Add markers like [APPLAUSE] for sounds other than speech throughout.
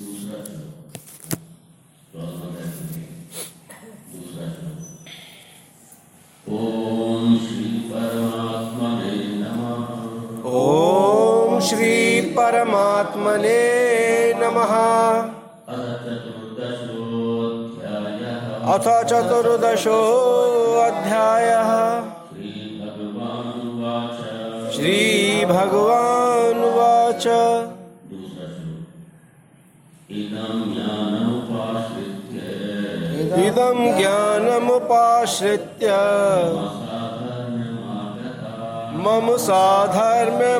दूसरा श्लोक दूसरा श्लोक ओम श्री परमात्मने नमः। श्री परमात्मने नमः अथ चतुर्दशोऽध्यायः इदं ज्ञानमुपाश्रित्य। मम साधर्म्यमागतः।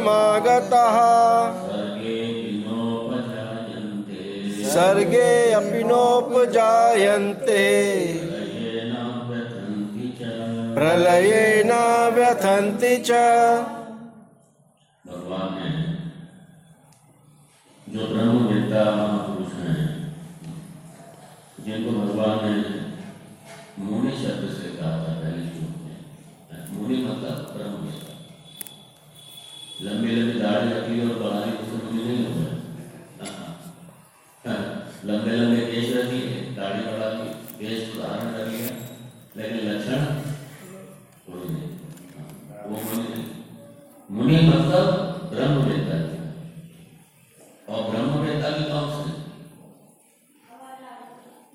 सर्गे अपि नोपजायन्ते। प्रलये न व्यथन्ति च। भगवान जो महापुरुष हैं जिनको भगवान ने मुनि शब्द से कहा था, पहले श्लोक में। मुनि मतलब ब्रह्मवेत्ता लंबी लंबी दाढ़ी रखी और उससे मुनि नहीं हो। गए लंबे लंबे केश रखी, दाढ़ी बढ़ा ली केश धारण कर लिया। लेकिन लक्षण कोई नहीं। वो मुनि नहीं। मुनि मतलब ब्रह्मवेत्ता जी। और ब्रह्मवेत्ता भी कौन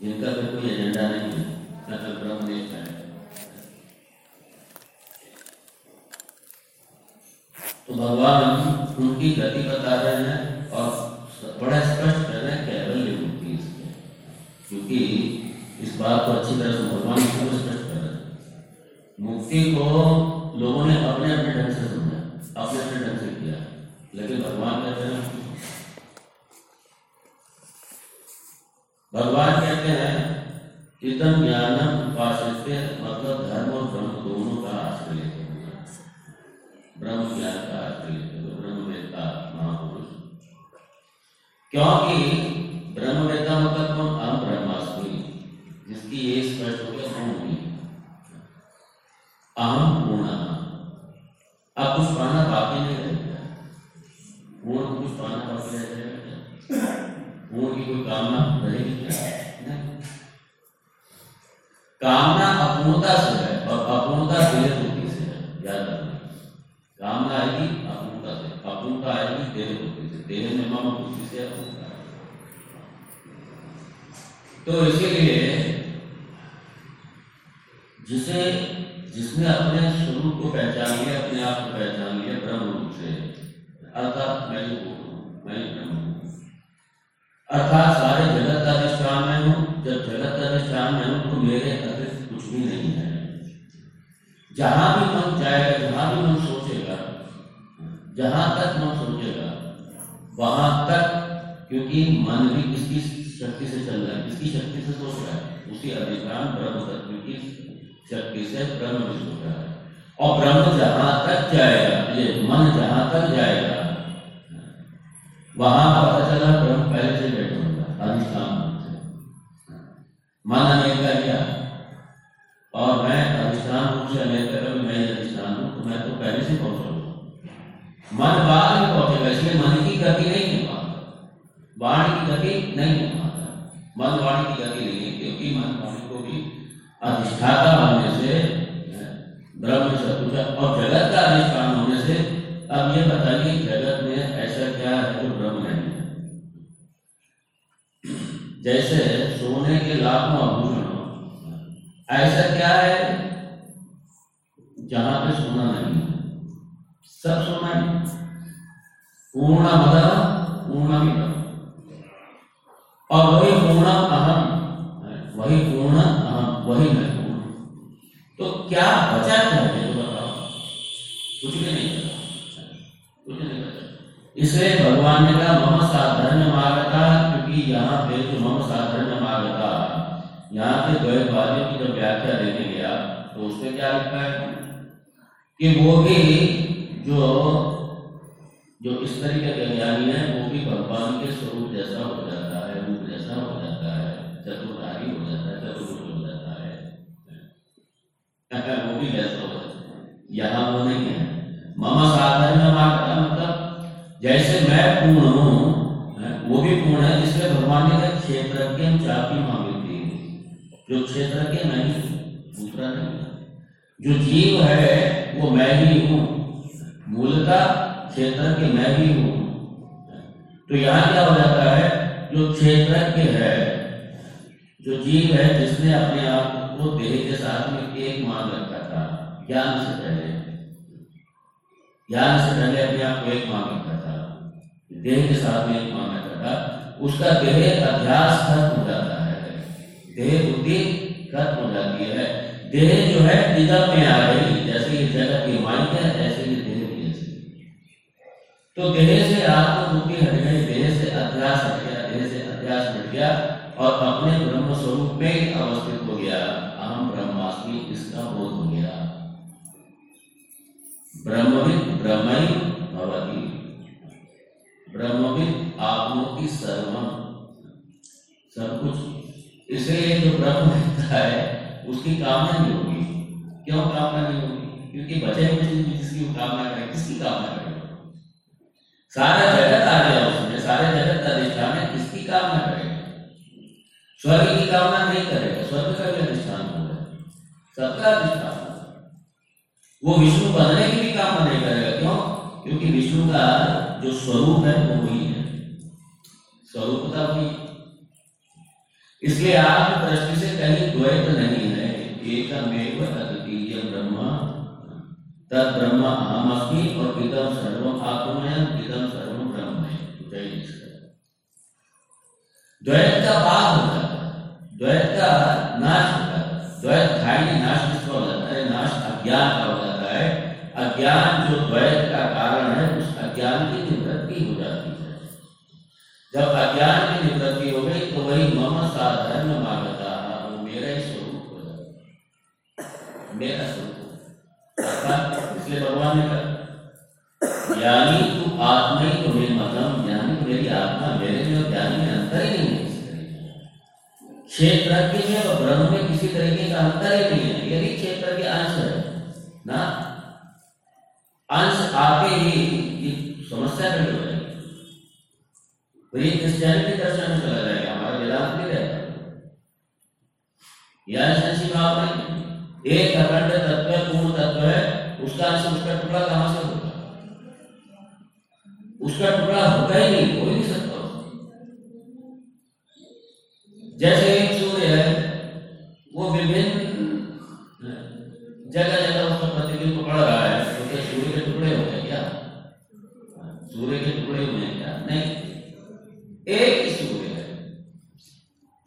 जिनका फिर कोई एजेंडा नहीं न तो ब्रह्मनिष्ठ है। तो भगवान उनकी गति बता रहे हैं और बड़ा स्पष्ट कर रहे हैं कैवल्य मुक्ति इसमें। क्योंकि इस बात को अच्छी तरह से भगवान इसको स्पष्ट कर रहे हैं। मुक्ति को लोगों ने अपने अपने ढंग से समझा, अपने अपने ढंग से किया। लेकिन भगवान कहते हैं भगवान कहते हैं इदम ज्ञानम उपासित मतलब धर्म और ब्रह्म दोनों का आश्रय लेते ब्रह्म ज्ञान का आश्रय लेते हुए ब्रह्मवेत्ता महापुरुष। क्योंकि ब्रह्मवेत्ता मतलब कौन हम ब्रह्मास्मि जिसकी ये स्पष्ट हो गया हम हुई अहम पूर्ण अब कुछ पाना बाकी नहीं रह गया पूर्ण को कुछ पाना बाकी रह जाएगा क्या पूर्ण की कोई कामना रहेगी क्या नहीं कामना अपूर्णता से है और अपूर्णता देह बुद्धि से है याद रखना कामना आएगी अपूर्णता से अपूर्णता आएगी देह बुद्धि से देह में मम बुद्धि से अपूर्णता तो इसीलिए जिसे, जिसने अपने स्वरूप को पहचान लिया, अपने आप को पहचान लिया, ब्रह्म रूप से। अर्थात मैं ही हूँ, मैं ब्रह्म हूँ। अर्थात सारे जगत का अधिष्ठान मैं हूँ, जब जगत का अधिष्ठान मैं हूँ तो मेरे अतिरिक्त कुछ भी नहीं है। जहाँ भी मन जाएगा, जहाँ भी मन सोचेगा, जहाँ तक मन सोचेगा, वहाँ तक, क्योंकि मन भी किसकी शक्ति से चल रहा है। किसकी शक्ति से सोच रहा है, उसी अधिष्ठान ब्रह्म तत्व की शक्ति से ब्रह्म भी सोच रहा है। और ब्रह्म जहाँ तक जाएगा, ये मन जहाँ तक जाएगा, वहाँ पता चला, ब्रह्म पहले से बैठा होगा अधिष्ठान मन अनेक कर लिया और मैं अधिष्ठान रूप से अनेक कर मैं अधिष्ठान हूँ तो मैं तो पहले से पहुँचा मन में पहुंचेगा, इसलिए मन की गति नहीं हो वाणी की गति नहीं हो पाता मन वाणी की गति नहीं है, क्योंकि मन वाणी को भी अधिष्ठाता होने से ब्रह्म चतुर्थ और जगत का अधिष्ठान होने से, अब ये बताइए जगत में ऐसा क्या है जो ब्रह्म नहीं है? जैसे सोने के लाखों आभूषण ऐसा क्या है जहाँ पे सोना नहीं है? सब सोना है पूर्ण मद पूर्ण और वही पूर्ण अहम, वही पूर्ण अहम, वही मैं पूर्ण। तो क्या बचा क्या है तो बताओ? कुछ भी नहीं बचा। कुछ नहीं बचा। इसलिए भगवान ने कहा, मम साधर्म मागता, क्योंकि यहाँ पे जो मम साधर्म मागता। यहाँ पे द्वैतवादियों की जब व्याख्या देने गया तो उसमें क्या लिखा है? कि वो भी जो जो इस तरीके के ज्ञानी है, वो भी भगवान के स्वरूप जैसा हो जाता है। वो भी हो वो नहीं है मम साधन मतलब जैसे मैं पूर्ण हूँ वो भी पूर्ण है भगवान ने कहा क्षेत्रज्ञ चापी मांगती जो क्षेत्रज्ञ मैं ही दूसरा नहीं जो जीव है, वो मैं ही हूँ। मूलता क्षेत्रज्ञ मैं ही हूँ। तो यहाँ क्या हो जाता है? जो क्षेत्रज्ञ है, जो जीव है, जिसने अपने आप को देह के साथ में एक मान रखा था, ज्ञान से पहले। ज्ञान से पहले अपने आप को एक मान रखा था। देह के साथ में एक मान रखा था। उसका देह अभ्यास खत्म हो जाता है। देह बुद्धि खत्म हो जाती है। देह जो है निगम में आ गई, जैसे ये जगत की माइक है, ऐसे ये देह भी ऐसे तो देह से आत्म बुद्धि हट गई, देह से अध्यास हट गया, देह से अध्यास हट गया। और अपने ब्रह्म स्वरूप में अवस्थित हो गया। अहम ब्रह्मास्मि इसका बोध हो गया ब्रह्मविद ब्रह्मई भवति। ब्रह्मविद आपनोति सर्वम। सब कुछ। इसलिए जो ब्रह्म रहता है, उसकी कामना नहीं होगी। क्यों कामना नहीं होगी? क्योंकि बचे हुए जिसकी कामना करे, किसकी कामना करे? सारा जगत आ गया उसमें, सारे जगत का अधिष्ठान है किसकी कामना करेगा स्वर्ग की कामना नहीं करेगा, स्वर्ग का भी अधिष्ठान होगा। सबका अधिष्ठान होगा। वो विष्णु बनने की भी कामना नहीं करेगा, क्यों? क्योंकि विष्णु का जो स्वरूप है, वो वही है। स्वरूपता वही इसलिए आप दृष्टि से कहीं द्वैत नहीं है। एकमेव अद्वितीय ब्रह्म। तद ब्रह्म अहम अस्मि और इदम सर्वम आत्मय इदम सर्वम ब्रह्म है द्वैत का पाप होता है। द्वैत का नाश होता है। द्वैत खाई नाश हो जाता है? नाश अज्ञान का हो जाता है। अज्ञान जो द्वैत का कारण है, उस अज्ञान की निवृत्ति हो जाती है। जब अज्ञान की निवृत्ति हो गई तो वही मम साधर्म वो मेरा ही स्वरूप हो जाता मेरा स्वरूप इसलिए भगवान ने कहा, ज्ञानी क्षेत्रज्ञ में और ब्रह्म में किसी तरीके का अंतर ही नहीं है। यदि क्षेत्र के अंश है, ना? अंश आते ही समस्या खड़ी हो जाएगी। तो ये क्रिश्चियनिटी दर्शन में चला जाएगा, हमारा वेदांत नहीं रहेगा यह ऐसी भाव नहीं एक अखंड तत्व पूर्ण तत्व है, उसका अंश उसका टुकड़ा कहाँ से होगा? उसका टुकड़ा होता ही नहीं हो ही नहीं सकता उसका। जैसे एक सूर्य है, वो विभिन्न, जगह जगह उसका प्रतिबिंब पड़ रहा है तो क्या सूर्य के टुकड़े हो गए क्या? सूर्य के टुकड़े हुए हैं क्या? नहीं। एक ही सूर्य है।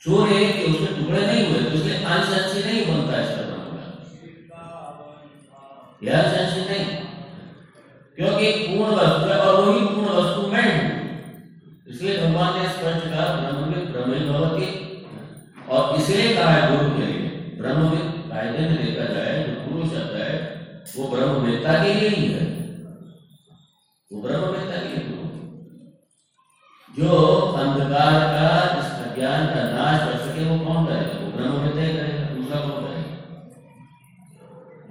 सूर्य एक ही उसके टुकड़े नहीं हुए तो इसलिए अंश अंश नहीं बनता बना यह अंश अंश नहीं क्योंकि पूर्ण वस्तु है और वही पूर्ण वस्तु मैं हूँ इसलिए भगवान ने स्पष्ट कहा ब्रह्म में ब्रह्म भवती और इसलिए कहा है गुरु के लिए ब्रह्म में कायदे में देखा जाए जो गुरु शब्द है वो ब्रह्मवेत्ता के लिए ही है वो ब्रह्मवेत्ता के लिए गुरु है। जो अंधकार का इस अज्ञान का नाश कर सके वो कौन करेगा वो ब्रह्मवेत्ता ही करेगा दूसरा कौन करेगा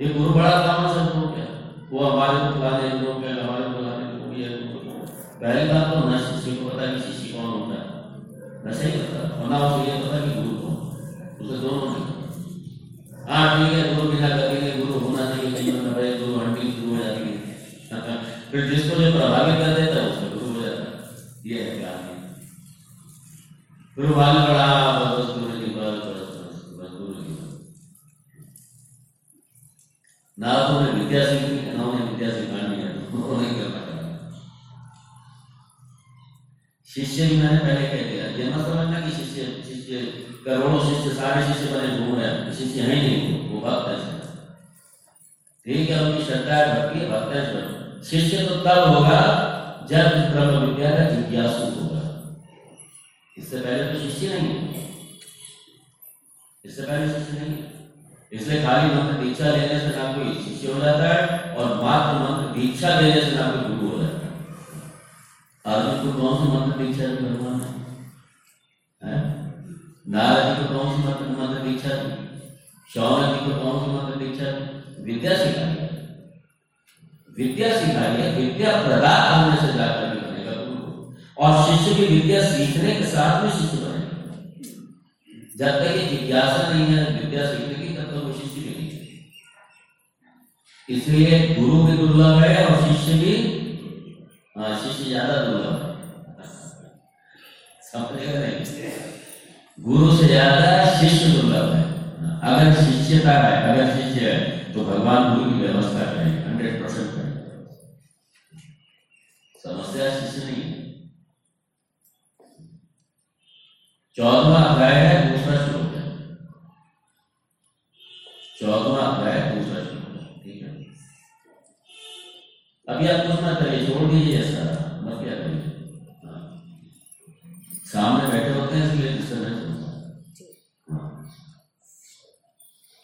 ये गुरु बड़ा काम सबको क्या? वो हमारे को बुला दे लोग क्या हमारे को बुला दे लोग ये। पहली बात तो न शिष्य को पता कि शिष्य कौन होता है। न सही पता, होना उसे ये पता कि गुरु कौन उसे दोनों गुरु से ज़्यादा शिष्य तो दुर्लभ है। अगर शिष्यता है, अगर शिष्य है तो भगवान गुरु की व्यवस्था करेंगे हंड्रेड परसेंट करेंगे समस्या शिष्य नहीं है। चौदवा अध्याय है, दूसरा श्लोक है। चौथा अध्याय, दूसरा श्लोक है। ठीक है। अभी आप कुछ करिए, छोड़ दीजिए सारा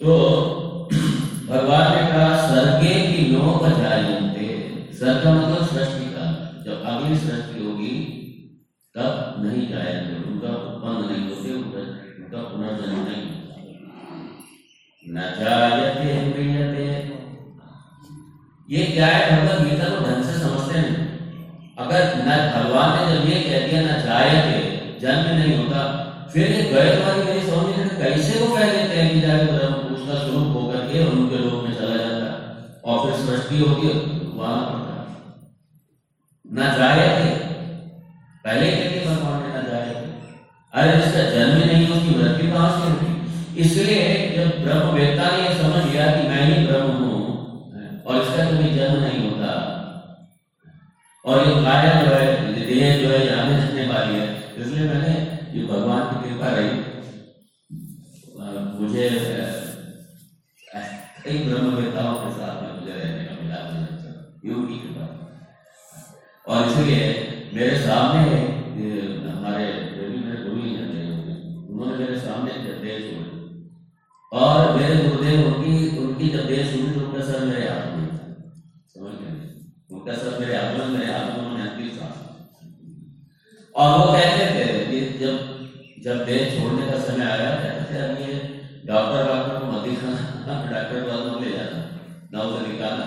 तो [CLEARS THROAT] भगवान ने कहा सर्गे की लोक जायते सर्ग मतलब सृष्टि का। जब अगली सृष्टि होगी, तब नहीं जाएँगे उनका उत्पन्न नहीं होते, उनका पुनर्जन्म नहीं होता। न जायते ये क्या है? भगवत मेरे गुरुदेव होगी, उनकी जब देह सुनी तो उनका सर मेरे हाथ में समझ गए? उनका सर मेरे हाथ में, मेरे हाथ में उन्होंने अंतिम सांस और वो कहते थे कि जब जब देह छोड़ने का समय आया, कहते थे, अब ये डॉक्टर वाक्टर को मत दिखाना डॉक्टर के पास ले जाना ना उसे निकालना।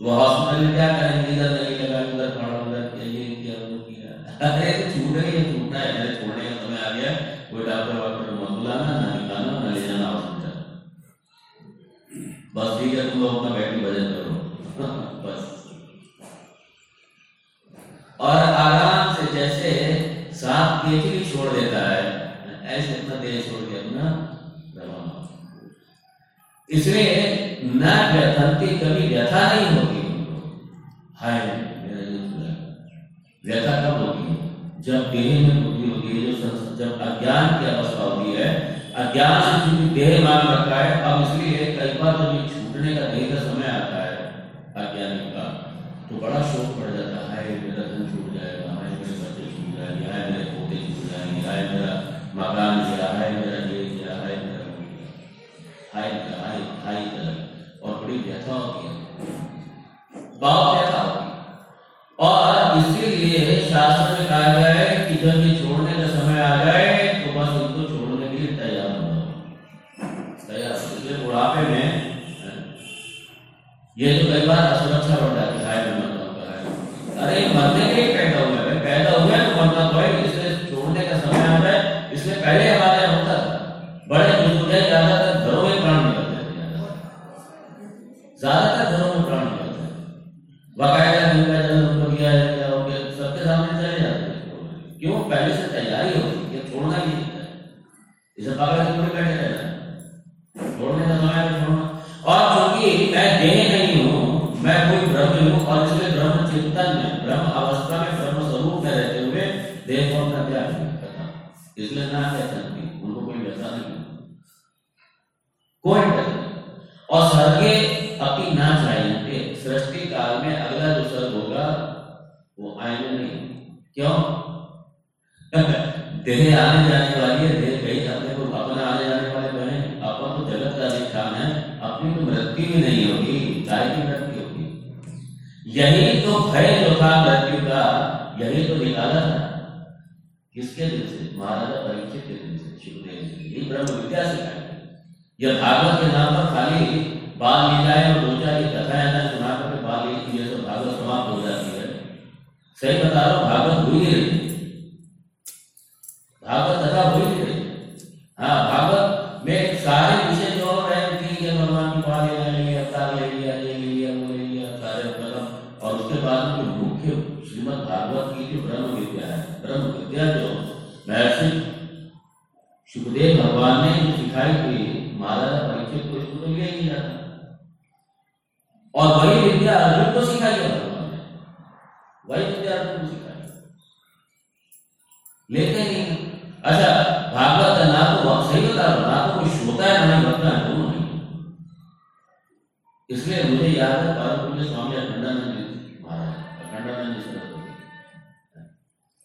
वो हॉस्पिटल में क्या करेंगे इधर नहीं लगा, उधर पड़ा, उधर ये क्या, वो किया। अरे मरने वही विद्या अर्जुन को सिखाई है वही विद्या अर्जुन को सिखाई अच्छा भागवत ना तो सही ना तो है ना ही दोनों नहीं इसलिए मुझे याद है स्वामी अखंडानंद जी महाराज अखंडानंद जी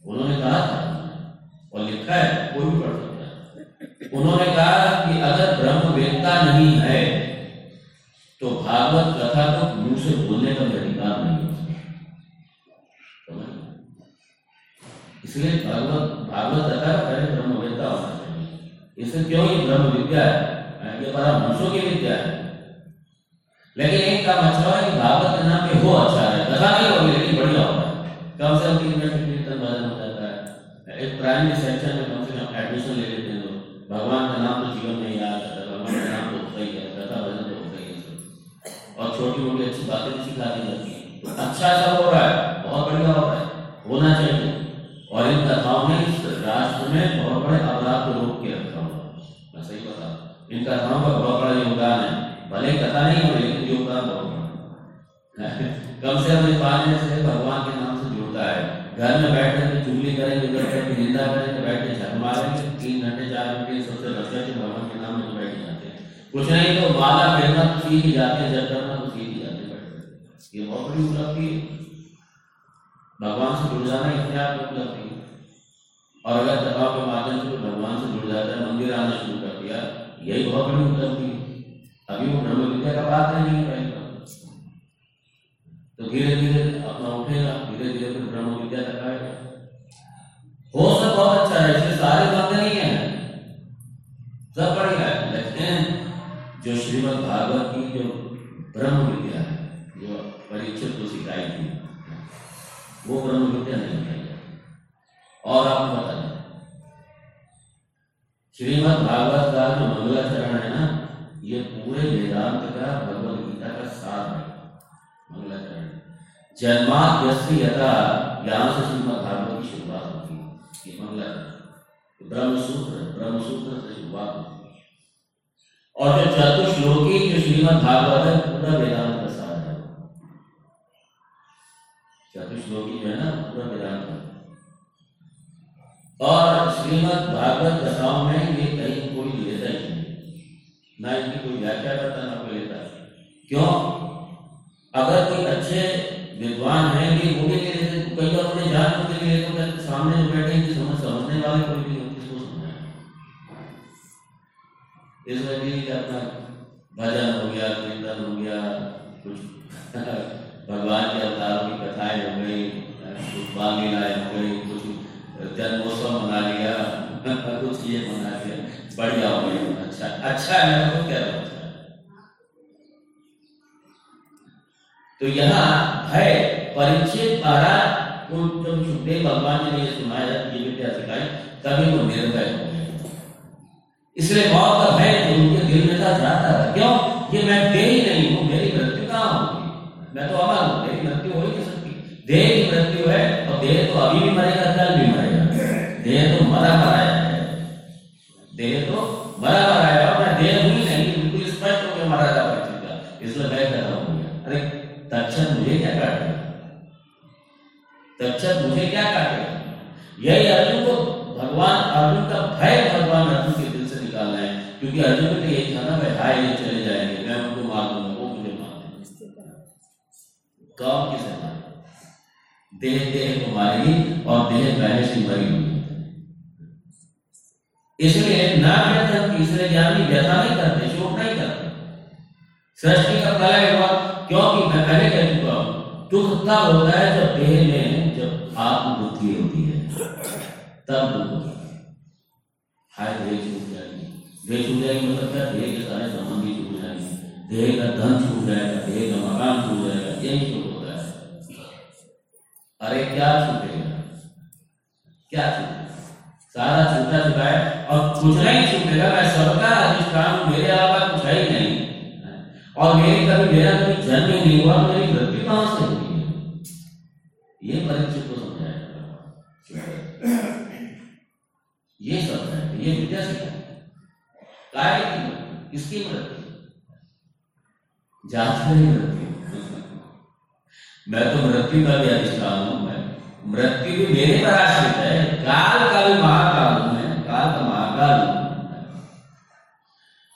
उन्होंने कहा था और लिखा है कोई भी पढ़ सकता है उन्होंने कहा कि अगर ब्रह्म वेदता नहीं है तो भागवत कथा को मुँह से बोलने का भी अधिकार नहीं है समझ? इसलिए भागवत भागवत कथा का पहले ब्रह्म वेदता होना चाहिए इससे क्यों ये ब्रह्म विद्या है ये भगवान से जुड़ जाना इतने आप में उपलब्धि है? और अगर दबाव के माध्यम से भगवान से जुड़ जाता है, मंदिर आना शुरू कर दिया, यही बहुत बड़ी उपलब्धि है। अभी वो ब्रह्म विद्या का बात नहीं है पहले बात। तो धीरे धीरे अपना उठेगा धीरे धीरे फिर ब्रह्म विद्या तक आएगा। हो सब बहुत अच्छा है, इसलिए सारे बंद नहीं है। सब बढ़िया है। लेकिन जो श्रीमद भागवत की जो ब्रह्म विद्या है जो परीक्षित को सिखाई थी वो ब्रह्म विद्या नहीं जाती और आपको बता दें श्रीमद् भागवत का जो मंगलाचरण है ना, ये पूरे वेदांत का, भगवत गीता का सार है। मंगलाचरण। जन्माद्यस्य यथा यहाँ से श्रीमद भागवत की शुरुआत होती है। ये मंगलाचरण। ब्रह्म सूत्र ब्रह्म सूत्र से शुरुआत होती है। और जो चतुश्लोकी जो श्रीमद भागवत है, पूरा वेदांत का सार है चतुश्लोकी जो है ना पूरा वेदांत का और श्रीमद् भागवत कथाओं में ये कहीं कोई लेता ही नहीं। ना इनकी कोई व्याख्या करता, ना कोई लेता। क्यों? अगर कोई अच्छे विद्वान है भी वो भी तो कई बार उन्हें जान के हैं तो सामने जो बैठे हैं समझ समझने वाले कोई भी नहीं किसको समझाए। इसमें भी अपना भजन हो गया, कीर्तन हो गया, कुछ [LAUGHS] भगवान के अवतारों की कथाएँ हो गई, कुछ लीलाएँ हो गई, कुछ जन्मोत्सव मना लिया, [LAUGHS] कुछ ये मना लिया। बढ़िया हो गया अच्छा। अच्छा है तो रहा अच्छा है। तो यहाँ है परीक्षित महाराज को जब सुखदेव भगवान जी ने ये सुनाया, ये विद्या सिखाई, तभी वो निर्भय हो गए। इसलिए का भय जो देह का धन छूट जाएगा, देह का मकान छूट जाएगा, यही तो होता है। अरे क्या छूटेगा? क्या छूटेगा? सारा छूटा चुका नहीं मैं तो मृत्यु का भी अधिष्ठान हूँ, मैं मृत्यु भी मेरे पर आश्रित है। काल का भी महाकाल हूँ मैं, काल का महाकाल हूँ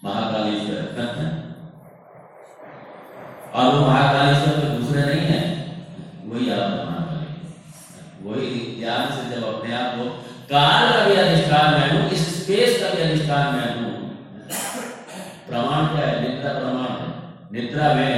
महाकालेश्वर और वो तो दूसरे नहीं है, वही आप वही से जब अपने आप को काल का भी अधिष्ठान मैं हूँ स्पेस का भी अधिष्ठान मैं हूँ। प्रमाण क्या है? निद्रा प्रमाण है। निद्रा में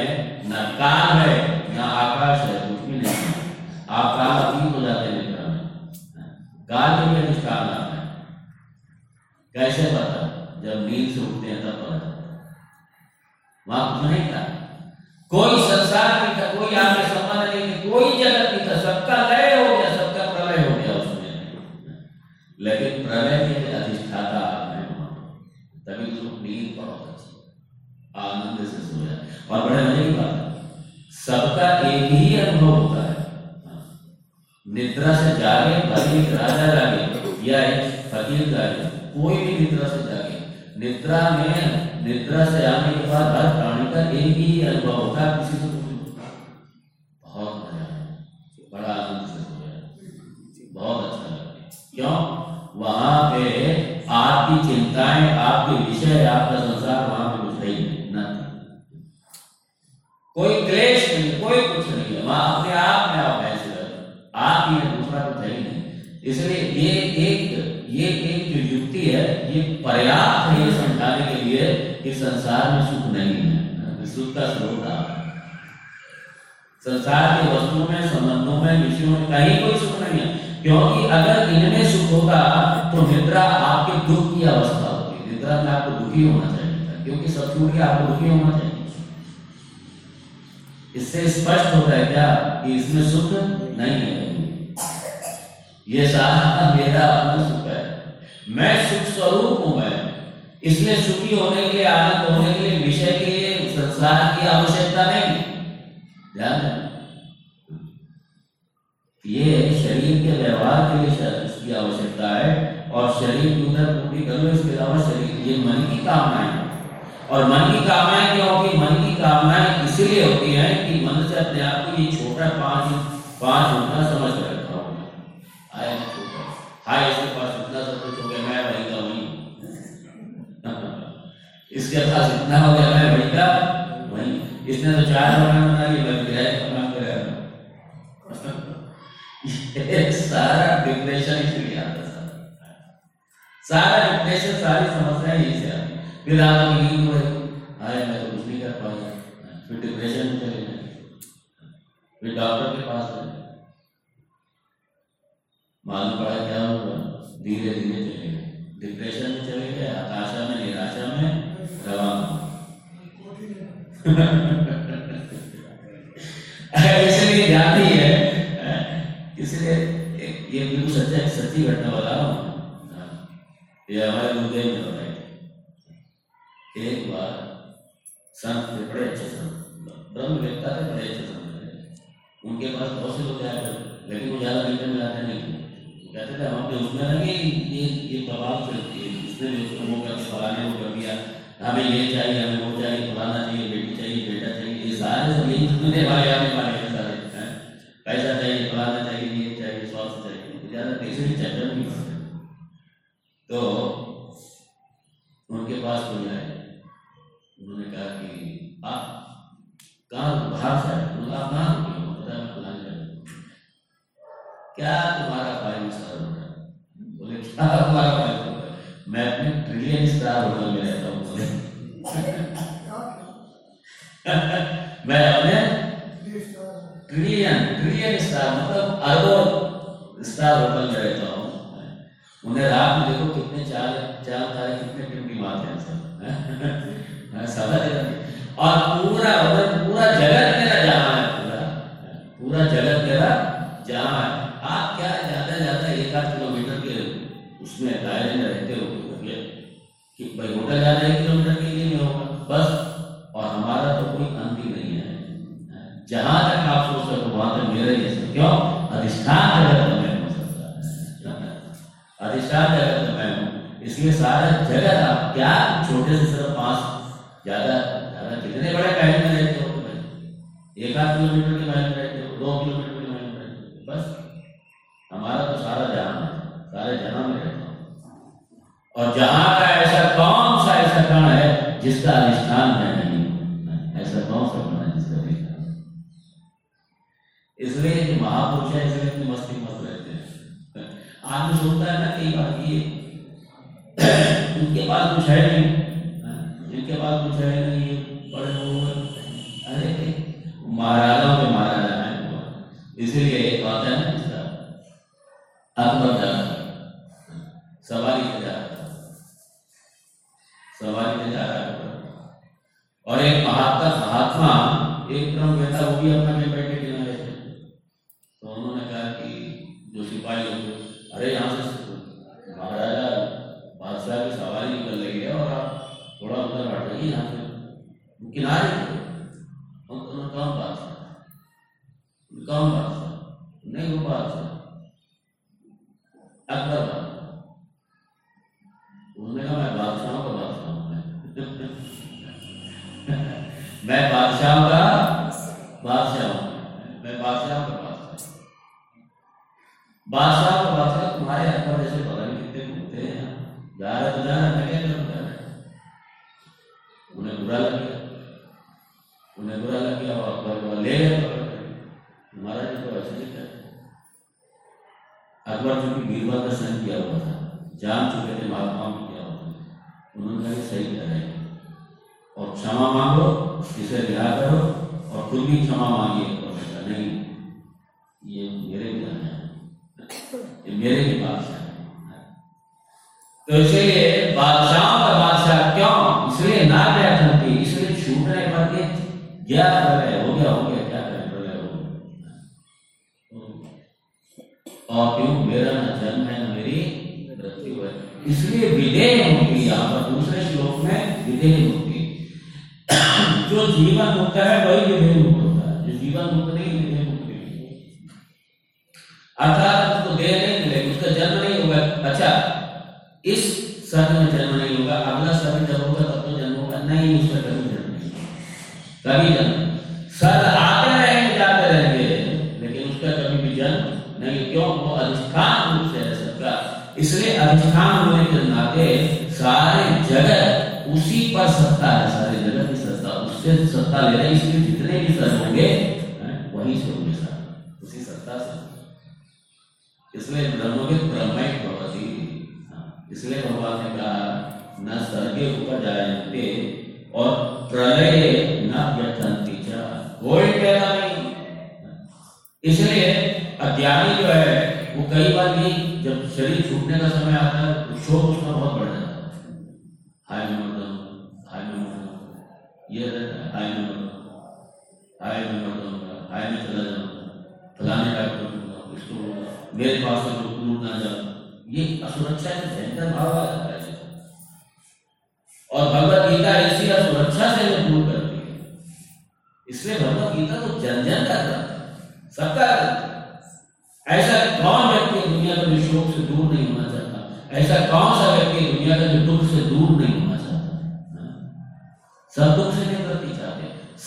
तो निद्रा आपके दुख की अवस्था होती निद्रा में आपको दुखी होना चाहिए, क्योंकि सब छूट के आपको दुखी होना चाहिए। इससे स्पष्ट होता है क्या कि इसमें सुख नहीं है? ये सारा मेरा अपना सुख है। मैं सुख स्वरूप हूँ मैं। इसलिए सुखी होने के लिए, आनंद होने के लिए, विषय के लिए, संसार की आवश्यकता नहीं। ध्यान ये शरीर के व्यवहार के लिए इसकी आवश्यकता है। और शरीर की उधर पूरी कर लो इसके अलावा शरीर ये मन की कामनाएँ। हैं। और मन की कामनाएँ क्यों होती मन की कामनाएँ इसीलिए होती हैं कि मन से अपने आप को ये छोटा पाँच पाँच उतना समझ कर रखा हूँ मैं। आया मैं छोटा। हाय इसके पास इतना सब कुछ हो गया, मैं वही का वही इसके पास इतना हो गया, मैं वही का वही इसने तो चार मकान बना लिए, मैं किराए का काम कर सारा डिप्रेशन इसलिए आता है सारा डिप्रेशन सारी समस्याएँ यही से फिर आप नींद हो रही अरे मैं तो कुछ नहीं कर पाऊँगा फिर डिप्रेशन में चले गए। फिर डॉक्टर के पास गए। मालूम पड़ा क्या होगा धीरे धीरे चले गए। डिप्रेशन में चले गए हताशा में, निराशा में रवाना इसलिए ध्यान ही? इसलिए ये बिल्कुल सच्चा, सच्ची घटना बता रहा हूँ। हमारे गुरुदेव ने बताई थी। एक बार संत थे, बड़े अच्छे संत ब्रह्म वेत्ता थे, बड़े अच्छे संत उनके पास बहुत से लोग आया करते लेकिन वो ज़्यादा मिलते मिलाते नहीं कहते थे, हम अपने उसमें लगे ये ये प्रभाव चलती है इसने भी उसको वो कर, फलाने वो कर दिया। हमें ये चाहिए, हमें वो चाहिए, फलाना चाहिए, बेटी चाहिए, बेटा चाहिए। ये सारे सब यही सुनने वाले आने वाले हैं सारे पैसा चाहिए, फलाना चाहिए, ये चाहिए, स्वास्थ्य चाहिए। ज़्यादा भी चक्कर नहीं तो उनके पास कोई आए उन्होंने कहा कि आप कहाँ बाहर से आए? उन्होंने आप कहाँ रुके हो बताया मैं जगह क्या तुम्हारा फाइव स्टार होटल बोले, क्या तुम्हारा फाइव होटल मैं अपने ट्रिलियन स्टार होटल में रहता हूँ, बोले। [LAUGHS] मैं अपने ट्रिलियन ट्रिलियन स्टार मतलब अरबों स्टार होटल में रहता हूँ। उन्हें रात में देखो कितने चार चार तारे कितने पिंडी मारते हैं सब सादा जगत और पूरा उधर पूरा जगत मेरा जहाँ है, पूरा। पूरा जगत मेरा जहाँ है। आप क्या जाता जाता एक आध किलोमीटर के उसमें दायरे में रहते हो मतलब कि भाई होटल जाना एक किलोमीटर के लिए नहीं होगा। बस। और हमारा तो कोई अंत ही नहीं है। जहाँ तक आप सोच रहे हो, वहाँ तक मेरा ही है। क्यों? अधिष्ठान जगत में हूँ इसलिए सारा जगत आप क्या छोटे से सिर्फ़ पाँच, ज़्यादा ज़्यादा कितने बड़े महल में रहते हो भाई एक आध किलोमीटर के महल में रहते हो, दो किलोमीटर के महल में रहते हो। बस, हमारा तो सारा जहाँ है, सारे जहाँ में रहता हूँ। और जहाँ का ऐसा कौन सा ऐसा कण है जिसका अधिष्ठान मैं नहीं ऐसा कौन सा कण है जिसका अधिष्ठान? इसलिए महापुरुष है, इसलिए मस्ती मस्त रहते हैं। आदमी सोचता है ना कई बार, ये उनके पास कुछ है नहीं। जिनके पास कुछ है नहीं, ये बड़े लोग अरे, महाराजाओं के महाराजा है इसीलिए और क्यों? मेरा न जन्म है न मेरी मृत्यु है। इसलिए विदेह मुक्ति यहाँ पर। दूसरे श्लोक में विदेह मुक्ति जो जीवन मुक्त है, वही विदेह मुक्त होता है। जो जीवन मुक्त नहीं विदेह मुक्त नहीं। अर्थात उसको देह नहीं मिलेगी उसका जन्म नहीं होगा। अच्छा इस सर्ग में जन्म नहीं होगा। अगला सर्ग जब होगा, तब तो जन्म होगा। नहीं, उसका कभी जन्म नहीं। कभी जन्म सत्ता ले रहे हैं इसलिए जितने भी सर्ग होंगे वहीं होंगे सारे उसी सत्ता से इसलिए ब्रह्मविद ब्रह्मिक भवति हाँ, इसलिए भगवान ने कहा न सर्गे ऊपर जायन्ते और प्रलय न व्यथंति कोई कहना नहीं इसलिए अज्ञानी जो है वो कई बार भी जब शरीर छूटने का समय आता है तो शोक उसका बहुत बढ़ जाता है हाय मैं हाय मैं चला जाऊँगा फलाने इसको मेरे पास से लोग दूर ना ये असुरक्षा का भयंकर भाव आ जाता है और भगवत गीता इसी असुरक्षा से दूर करती है इसलिए भगवत गीता तो जन जन का ग्रंथ सबका ग्रंथ ऐसा कौन व्यक्ति दुनिया शोक से दूर नहीं होना चाहता ऐसा कौन सा व्यक्ति दुनिया दुख से दूर नहीं होना चाहता? सब दुख से निवृत्ति चाहते हैं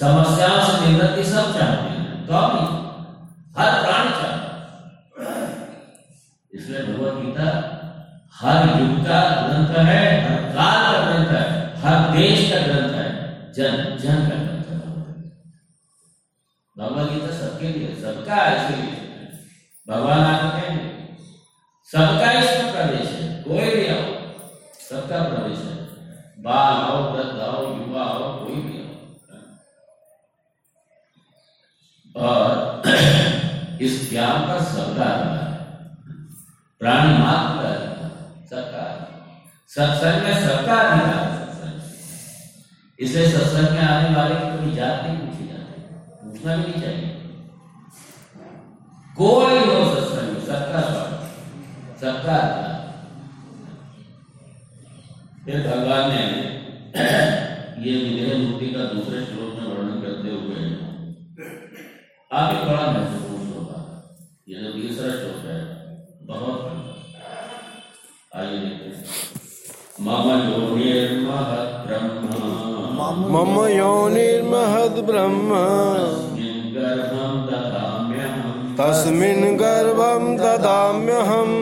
समस्याओं से निवृत्ति सब चाहते हैं। कौन नहीं हर प्राणी चाहता है इसलिए भगवत गीता हर युग का ग्रंथ है हर काल का ग्रंथ है हर देश का ग्रंथ है जन जन का ग्रंथ है भगवत गीता सबके लिए सबका है इसलिए भगवान आके कहेंगे सबका इसमें प्रवेश है कोई भी आओ सबका प्रवेश है बाल आओ वृद्ध आओ युवा आओ कोई भी आओ और इस ज्ञान पर सबका अधिकार है प्राणी मात्र का अधिकार सबका सत्संग में सबका अधिकार इसलिए सत्संग में आने वाले की कोई जात नहीं पूछी जाती। पूछना भी नहीं चाहिए। कोई हो सत्संग सबका सबका अधिकार। फिर भगवान ने [CLEARS THROAT] ये विदेह मुक्ति का दूसरे श्लोक में वर्णन करते हुए आगे बड़ा महत्वपूर्ण मम योनिर्महद् ब्रह्म। तस्मिन् गर्भं ददाम्यहम्।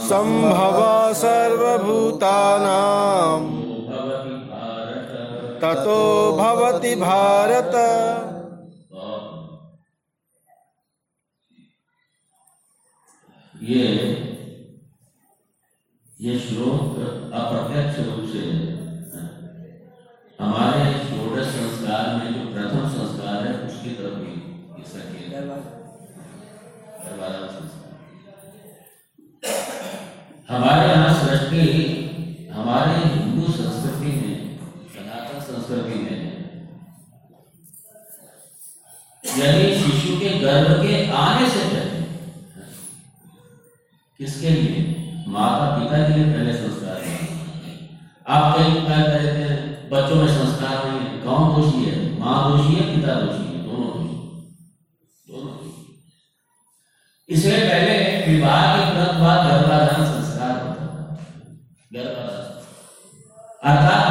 सम्भव सर्वभूतानां ततो भवति भारत। ये ये श्लोक किसके लिए माता पिता के लिए पहले संस्कार आप कई कह रहे थे बच्चों में संस्कार नहीं है कौन दोषी है, माँ दोषी है, पिता दोषी है, दोनों दोषी दोनों इसलिए पहले विवाह के तुरंत बाद गर्भाधान संस्कार होता था गर्भाधान। अर्थात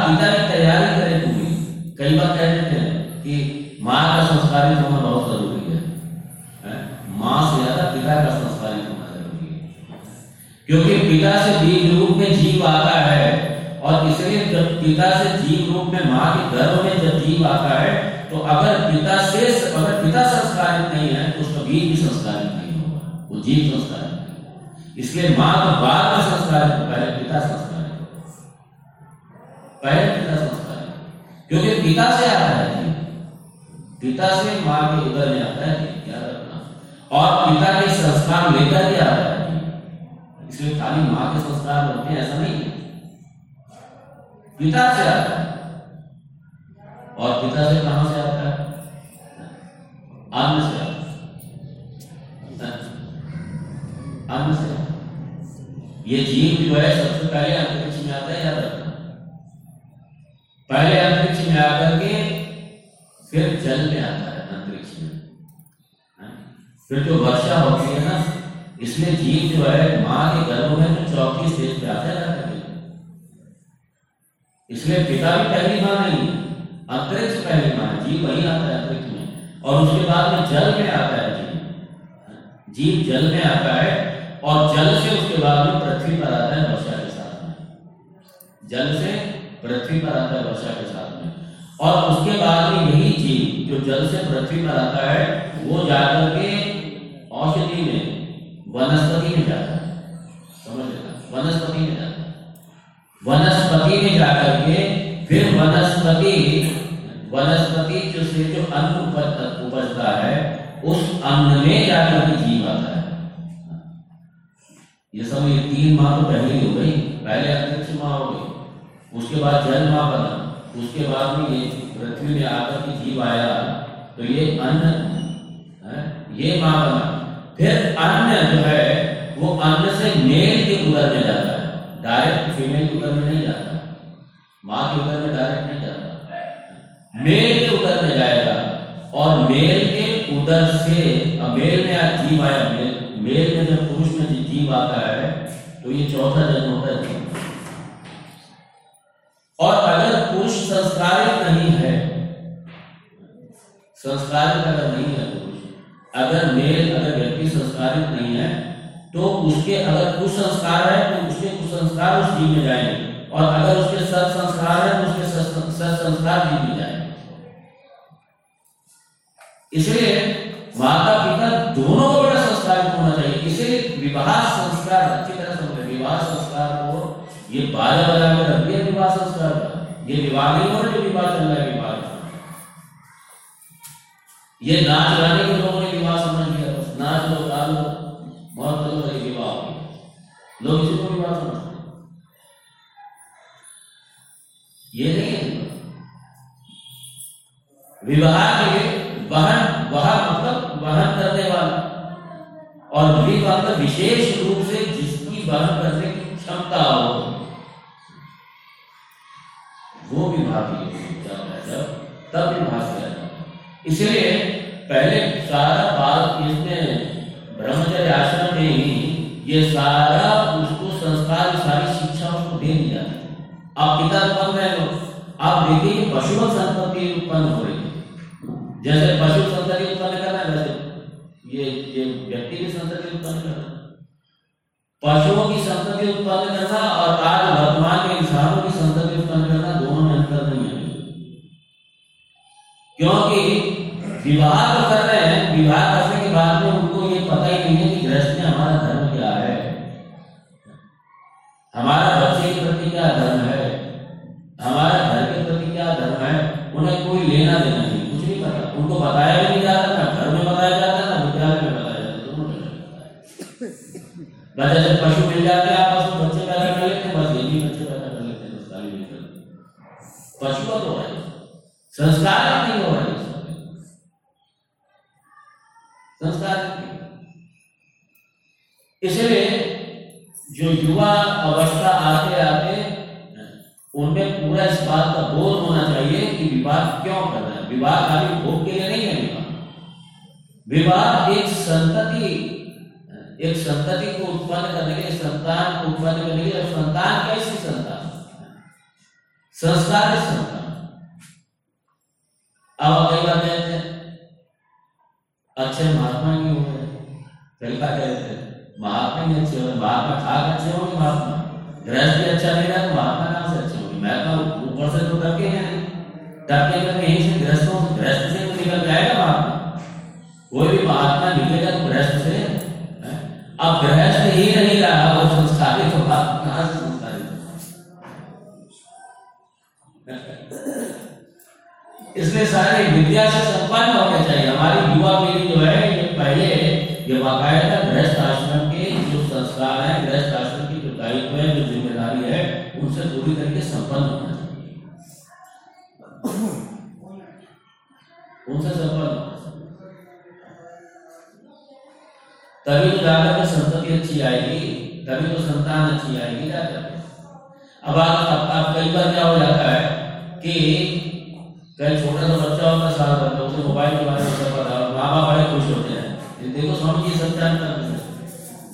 जीव संस्कारित नहीं होगा। इसलिए माँ तो बाद में संस्कारित हो, पहले पिता संस्कारित हो। पहले पिता संस्कारित क्योंकि पिता से आता है जीव। पिता से माँ के उदर में आता है याद रखना। और पिता के संस्कार लेकर के आता है इसलिए खाली माँ के संस्कार होते हैं, ऐसा नहीं है। पिता से आता है। और पिता से कहाँ से आता है? अन्न से आता है अन्न से आता है। ये जीव जो है सबसे पहले अंतरिक्ष में आता है याद रखना पहले अंतरिक्ष में आकर के फिर जल में आता है अंतरिक्ष में। हाँ? फिर जो वर्षा होती है ना इसलिए जीव जो है माँ के गर्भ में जो स्टेज पे आता है इसलिए पिता भी पहली माँ नहीं है अंतरिक्ष पहली माँ जीव वही आता है अंतरिक्ष में। और उसके बाद में जल में आता है जीव। जीव जल में आता है और जल से उसके बाद में पृथ्वी पर आता है वर्षा के साथ में। जल से पृथ्वी पर आता है वर्षा के साथ में। और उसके बाद में यही जीव जो जल से पृथ्वी पर आता है, वो जाकर के औषधि में, वनस्पति में जाता है। समझ वनस्पति में जाता है। वनस्पति में जाकर के फिर वनस्पति वनस्पति जो से जो अन्न उपज- उपजता है, उस अन्न में जाकर के ये सब ये तीन माह तो पहले ही हो गई। पहले अंतरिक्ष माह हो गई। उसके बाद जल माह बना। उसके बाद में ये पृथ्वी में आकर के जीव आया। तो ये अन्न ये माह बना। फिर अन्न जो है, वो अन्न से मेल के उदर में जाता है। डायरेक्ट फीमेल के उदर में नहीं जाता। माँ के उदर में डायरेक्ट नहीं जाता। मेल के उदर में जाएगा। और मेल के उदर से मेल में आज जीव आया, मेल। मेल में जब पुरुष में जीव आता है तो ये चौथा जन्म होता है और अगर पुरुष संस्कारित नहीं है, संस्कारित अगर नहीं है पुरुष, अगर मेल अगर व्यक्ति संस्कारित नहीं है तो उसके अगर कुसंस्कार है तो उसके कुसंस्कार उस जीव में जाएँगे। और अगर उसके सत्संस्कार है तो उसके सत्सं- सत्संस्कार जीव में जाएँगे। इसलिए माता पिता दोनों ये बाजा के रख दिया विवाह संस्कार का ये विवाह नहीं हो रहा विवाह चल रहा है विवाह ये नाच गाने के लोगों ने विवाह समझ लिया नाच लो गा लो बहुत लोगों का ये विवाह हो गया लोग इसी को विवाह समझते ये नहीं है विवाह विवाह के लिए वहन वह मतलब वहन करने वाला। और द्विप मतलब विशेष रूप से जिसकी वहन करने की क्षमता हो। जब तब इसलिए पहले सारा इसमें ब्रह्मचर्य आश्रम में ही, ये सारा उसको संस्कार, सारी शिक्षा उसको दे दी जाती है आप पिता आप देखिए संतति उत्पन्न हो रही है। जैसे पशु संतति उत्पन्न करना है, वैसे ये ये व्यक्ति की संतति उत्पन्न करना पशुओं की संतति उत्पन्न करना और आज वर्तमान के इंसानों की संतति क्योंकि विवाह तो कर रहे हैं, विवाह करने के बाद में उनको ये पता ही नहीं है कि गृहस्थ में हमारा धर्म क्या है। हमारा बच्चे के प्रति क्या धर्म है? हमारा घर के प्रति क्या धर्म है? उन्हें कोई लेना देना नहीं, कुछ नहीं पता। उनको बताया भी नहीं जाता, ना घर में बताया जाता, ना विद्यालय में बताया जाता, दोनों जगह बताया जैसे पशु मिल जाते हैं आपस में, बच्चे पैदा कर लेते हैं, बस ये भी बच्चे पैदा कर लेते हैं पशु तो है। संस्कार इसलिए जो युवा अवस्था आते आते, उनमें पूरा इस बात का बोध होना चाहिए कि विवाह क्यों करना है? विवाह खाली भोग के लिए नहीं है विवाह। विवाह एक संतति एक संतति को उत्पन्न करने के लिए, संतान को उत्पन्न करने के लिए संतान कैसी संतान? संस्कार संतान। अब कई बार हैं, अच्छे महात्मा नहीं हो क्या कहते थे महात्मा ही अच्छे हो महात्मा खाक अच्छे होंगे महात्मा गृहस्थ भी अच्छा नहीं रहा तो महात्मा कहाँ से अच्छे होंगे मैं तो ऊपर से तो डरके हैं नहीं डरके करके यहीं से गृहस्थों से गृहस्थ से तो निकल जाएगा महात्मा कोई भी महात्मा निकलेगा तो गृहस्थ से हैं? अब गृहस्थ ही नहीं रहा वो संस्कारित बात कहाँ से संस्कारित होगा? इसलिए सारे विद्या से संपन्न होने चाहिए हमारी युवा पीढ़ी जो है, ये पहले ये बाकायदा गृहस्थ के जो संस्कार है गृहस्थ आश्रम की जो दायित्व है, जो ज़िम्मेदारी है, उनसे पूरी तरीके संपन्न होना चाहिए। उनसे संपन्न तभी तो जाकर के संतति अच्छी आएगी, तभी तो संतान अच्छी आएगी जाकर अब आप अब कई बार क्या हो जाता है कि कहीं छोटा सा बच्चा होता है साल भर का उसे मोबाइल के बारे में पता माँ बाप बड़े खुश होते हैं। देखो, स्वामी जी जानता है।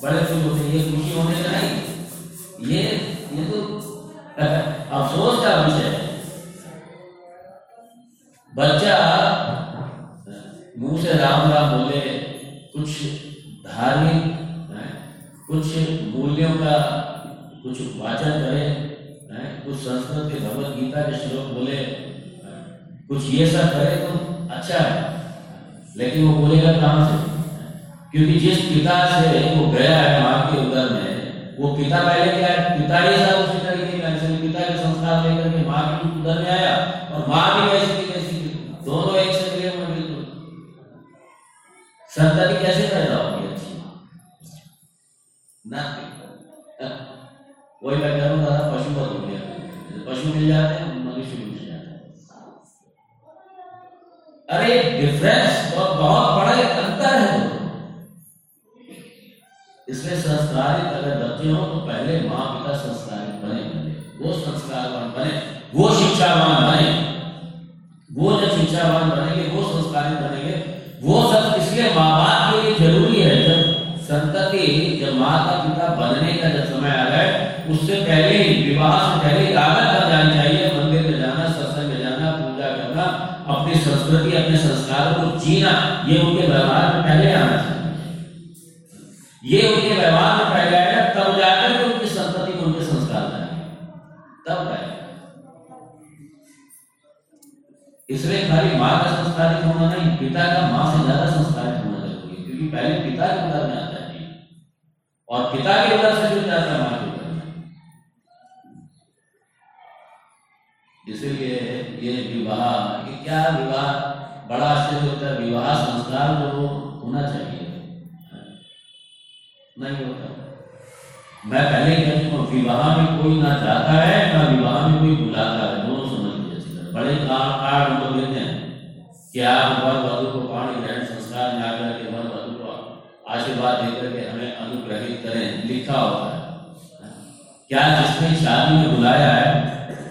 बड़े खुश होते ये खुशी होने का नहीं। ये ये तो अफसोस का विषय है। बच्चा, मुँह से राम राम बोले, कुछ धार्मिक कुछ मूल्यों का, कुछ वाचन करे कुछ संस्कृत के भगवत गीता के श्लोक बोले कुछ ये सब करे तो अच्छा है। लेकिन वो बोलेगा कहाँ से? क्योंकि जिस पिता से वो गया है माँ के उदर में, वो पिता पहले क्या है? पिता ही था उसी तरीके का इसलिए पिता के संस्कार लेकर के माँ के उदर में आया और माँ भी वैसी की वैसी। दोनों एक मिले हुए बिल्कुल। संतति कैसे पैदा होगी अच्छी ना वही मैं था पशु का गया पशु मिल जाते हैं, मनुष्य मिल जाते हैं। अरे डिफरेंस बहुत बड़ा एक अंतर है। में। इसलिए संस्कारित अगर बच्चे हो तो पहले माँ पिता संस्कारित बने वो संस्कारवान बने, वो शिक्षावान बने। वो जब शिक्षावान बनेंगे, वो संस्कारित बनेंगे। वो सब इसलिए माँ बाप के लिए ज़रूरी है। जब संतति, जब माता पिता बनने का जब समय आ गए उससे पहले ही, विवाह से पहले आदत बन जानी चाहिए। मंदिर में जाना, सत्संग में जाना, पूजा करना, अपनी संस्कृति, अपने संस्कारों को जीना, ये उनके व्यवहार में पहले ये उनके व्यवहार में पहले आएगा तब जाकर के उनकी संतति को उनके संस्कार लाएँगे तब आएगा। इसलिए खाली माँ का संस्कारित होना नहीं, पिता का माँ से ज़्यादा संस्कारित होना ज़रूरी है, क्योंकि पहले पिता के उदर में आता है। और पिता के उदर से जुड़ जाता है माँ के उदर में इसीलिए ये विवाह क्या विवाह? बड़ा आश्चर्य होता है, विवाह संस्कार जो होना चाहिए। नहीं होता। मैं पहले कह चुका विवाह में कोई ना जाता है, ना विवाह में कोई बुलाता है। दोनों समझ लीजिए अच्छी तरह बड़े कार्ड कार्ड हम लोग लेते हैं। कि आप वर वधु को पाणी ग्रहण संस्कार में आकर के वर वधु को आशीर्वाद देकर के हमें अनुग्रहित करें, लिखा होता है। क्या जिसने शादी में बुलाया है,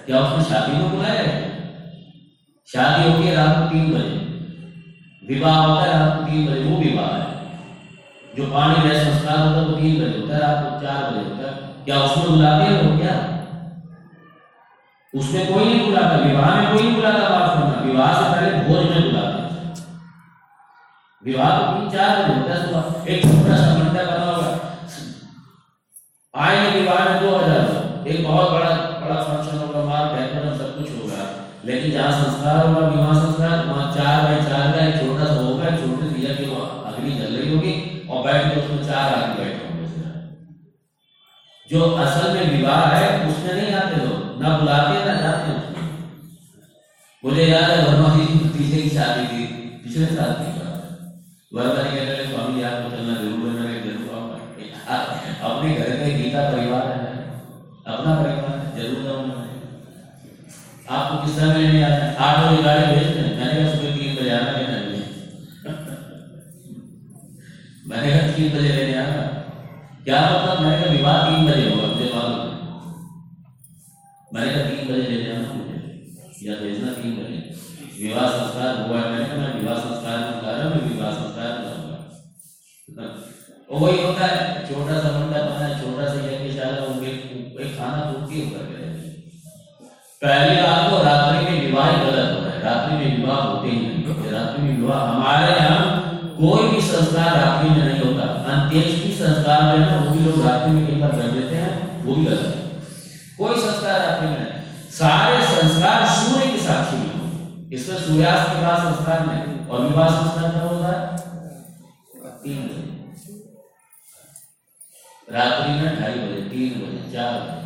क्या उसने शादी में बुलाया है? शादी होती है रात को तीन बजे। विवाह होता है रात को तीन बजे, वो विवाह है। जो पानी रह संस्कार होता है वो तीन बजे होता है, रात को चार बजे होता है। क्या उसमें बुलाते हैं क्या? उसमें कोई नहीं बुलाता, विवाह में कोई नहीं बुलाता, बात करना विवाह से पहले भोज में बुलाते विवाह तो तीन चार बजे होता है, सुबह एक छोटा सा मंडप बना होगा आएँगे विवाह में दो हज़ार। एक बहुत बड़ा बड़ा फ़ंक्शन होगा मार डेकोरेशन सब कुछ होगा। लेकिन जहाँ संस्कार होगा, विवाह संस्कार, वहाँ चार बाई चार का एक बैठ के उसमें चार आदमी बैठे होंगे। जो असल में विवाह है, उसमें नहीं आते लोग। ना बुलाते, ना जाते उसमें मुझे याद है वर्मा जी की भतीजे की शादी थी, पिछले साल की है। वर्मा जी कहते स्वामी याद को चलना ज़रूर है मैंने ज़रूर आऊँगा अपने घर का गीता परिवार है। अपना परिवार है, ज़रूर जाऊँगा आपको किस समय लेने आना है? आठ बजे गाड़ी भेज दें मैंने सुबह तीन बजे आना मैंने कहा तीन बजे लेने आना क्या मतलब? मैंने कहा विवाह तीन बजे होगा, मुझे मालूम मैंने कहा तीन बजे लेने आना मुझे। या भेजना तीन बजे। विवाह संस्कार हुआ है, मैंने कहा मैं विवाह संस्कार में जा रहा हूँ विवाह संस्कार जाऊँगा। और वही होता है, छोटा सा मंडप बना छोटा सा यज्ञशाला हो गई खाना पूर्ति होकर के बात तो रात्रि में विवाह गलत होता है। रात्रि में विवाह होते ही नहीं रात्रि में विवाह हमारे यहाँ कोई भी संस्कार रात्रि में अंत्येष्टि संस्कार जो है ना वो भी लोग रात्रि में कई बार कर देते हैं, वो भी गलत है। कोई संस्कार रात्रि में नहीं। सारे संस्कार सूर्य की साक्षी में इसमें सूर्यास्त के बाद संस्कार नहीं, और विवाह संस्कार कब होता है? तीन बजे। रात्रि में ढाई बजे, तीन बजे, चार बजे।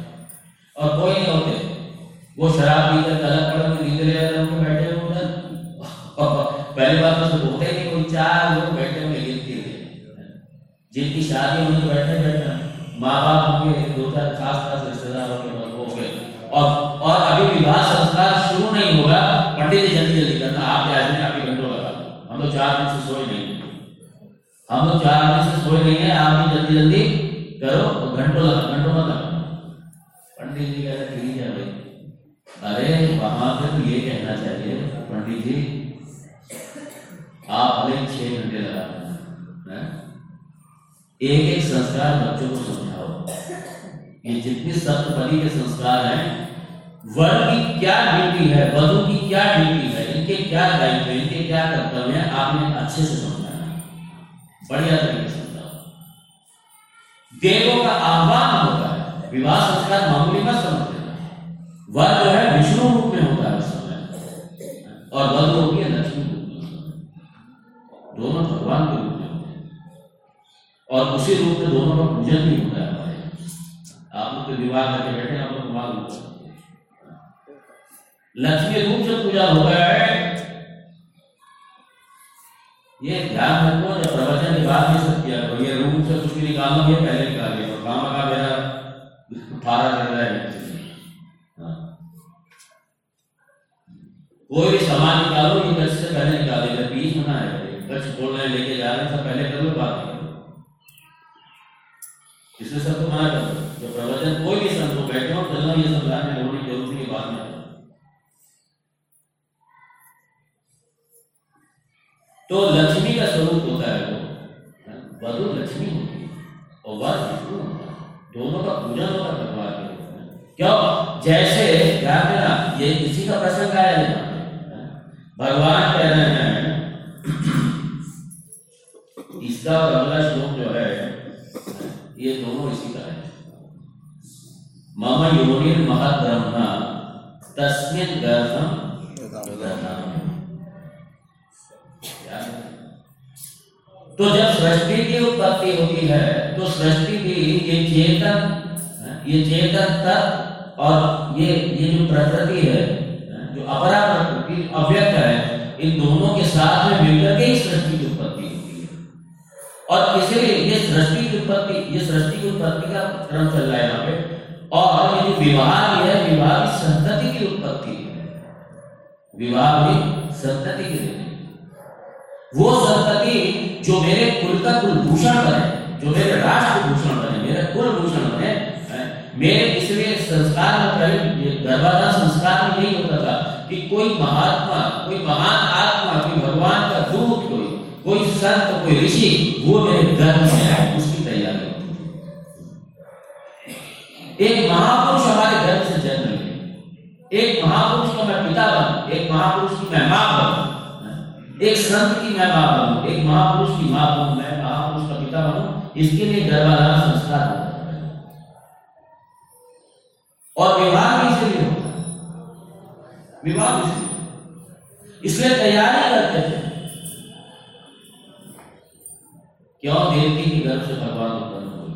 और कोई नहीं होते। वो शराब पीकर तलब के नींद ले बैठे उधर [LAUGHS] पहली बात तो होते नहीं कोई चार लोग बैठे है जिनकी शादी तो बैठे बैठे माँ बाप होंगे दो चार खास खास रिश्तेदार होंगे हो गए और और अभी विवाह संस्कार शुरू नहीं होगा, पंडित जी जल्दी जल्दी करना। आप आज में अभी घंटों लगा हम तो चार दिन से सोए नहीं हम लोग चार दिन से सोए नहीं है, आप भी जल्दी जल्दी करो घंटों लगा, घंटों मत लगा पंडित जी कह रहे ठीक है भाई। अरे, वहाँ पे तो ये कहना चाहिए, पंडित जी, आप भले छह घंटे लगा हैं? एक एक संस्कार बच्चों को समझाओ। ये जितने सप्तपदी के संस्कार हैं वर की क्या ड्यूटी है, वधु की क्या ड्यूटी है, इनके क्या दायित्व है, इनके क्या कर्तव्य है, आपने अच्छे से समझाना बढ़िया तरीके से समझाओ। देवों का आह्वान होता है, विवाह संस्कार मामूली मत समझ लेना। वर जो है, विष्णु रूप में होता है उस समय। और वधु होती है लक्ष्मी रूप में दोनों भगवान के और उसी रूप में दोनों का पूजन भी होता है हमारे आप लोग तो विवाह करके बैठे आप लोग मालूम लक्ष्मी रूप से पूजा होता है। ये ध्यान रखो, जब प्रवचन के बाद ये सब किया करो। ये रूप से कुछ भी निकालो, ये पहले निकाल दिया काम का मेरा फारा कर रहा है हाँ। कोई भी सामान निकालो, ये कच्छ से पहले निकाल देगा बीच में ना है कच्छ खोल रहे लेके जा रहे हैं, सब पहले कर लो बात नहीं इसलिए सबको मना कर जब प्रवचन कोई भी संत को बैठे हो, चलना ये सब में होने की ज़रूरत नहीं बात में तो लक्ष्मी का स्वरूप होता है वो वधु लक्ष्मी होती है और वर विष्णु होता है। दोनों का पूजन होता है भगवान के क्यों? जैसे ध्यान देना ये इसी का प्रसंग आया है भगवान कह रहे हैं, [CLEARS THROAT] इसका अगला श्लोक जो है ये दोनों इसी का है मम योनिर महत ब्रह्मा तस्मिन गर्भम है? तो जब सृष्टि की उत्पत्ति होती है तो सृष्टि की ये चेतन ये चेतन तत्व और ये ये जो प्रकृति है जो अपरा प्रकृति अव्यक्त है, इन दोनों के साथ में मिलकर के ही सृष्टि की उत्पत्ति है और इसलिए ये सृष्टि की उत्पत्ति ये सृष्टि की उत्पत्ति का क्रम चल रहा है यहाँ पे। और ये जो विवाह है, विवाह भी संतति की उत्पत्ति विवाह भी संतति की है वो संतति जो मेरे कुल का कुल भूषण बने, जो मेरे राष्ट्र भूषण बने, मेरे कुल भूषण बने मेरे इसलिए संस्कार में पहले गर्भाधान संस्कार में यही होता था कि कोई महात्मा, कोई महान आत्मा कोई भगवान का दूत कोई कोई संत कोई ऋषि, वो मेरे गर्भ में आए, उसकी तैयारी होती एक महापुरुष हमारे गर्भ से जन्म ले। एक महापुरुष का मैं पिता बनूं, एक महापुरुष की मैं माँ बनूं एक संत की मैं माँ बनूं, एक महापुरुष की माँ बनूं, मैं महापुरुष का पिता बनू, इसके लिए गर्भाधान संस्कार और विवाह भी इसलिए होता है? विवाह इसलिए इसलिए तैयारी करते थे। क्यों देवकी के गर्भ से भगवान उत्पन्न हुए?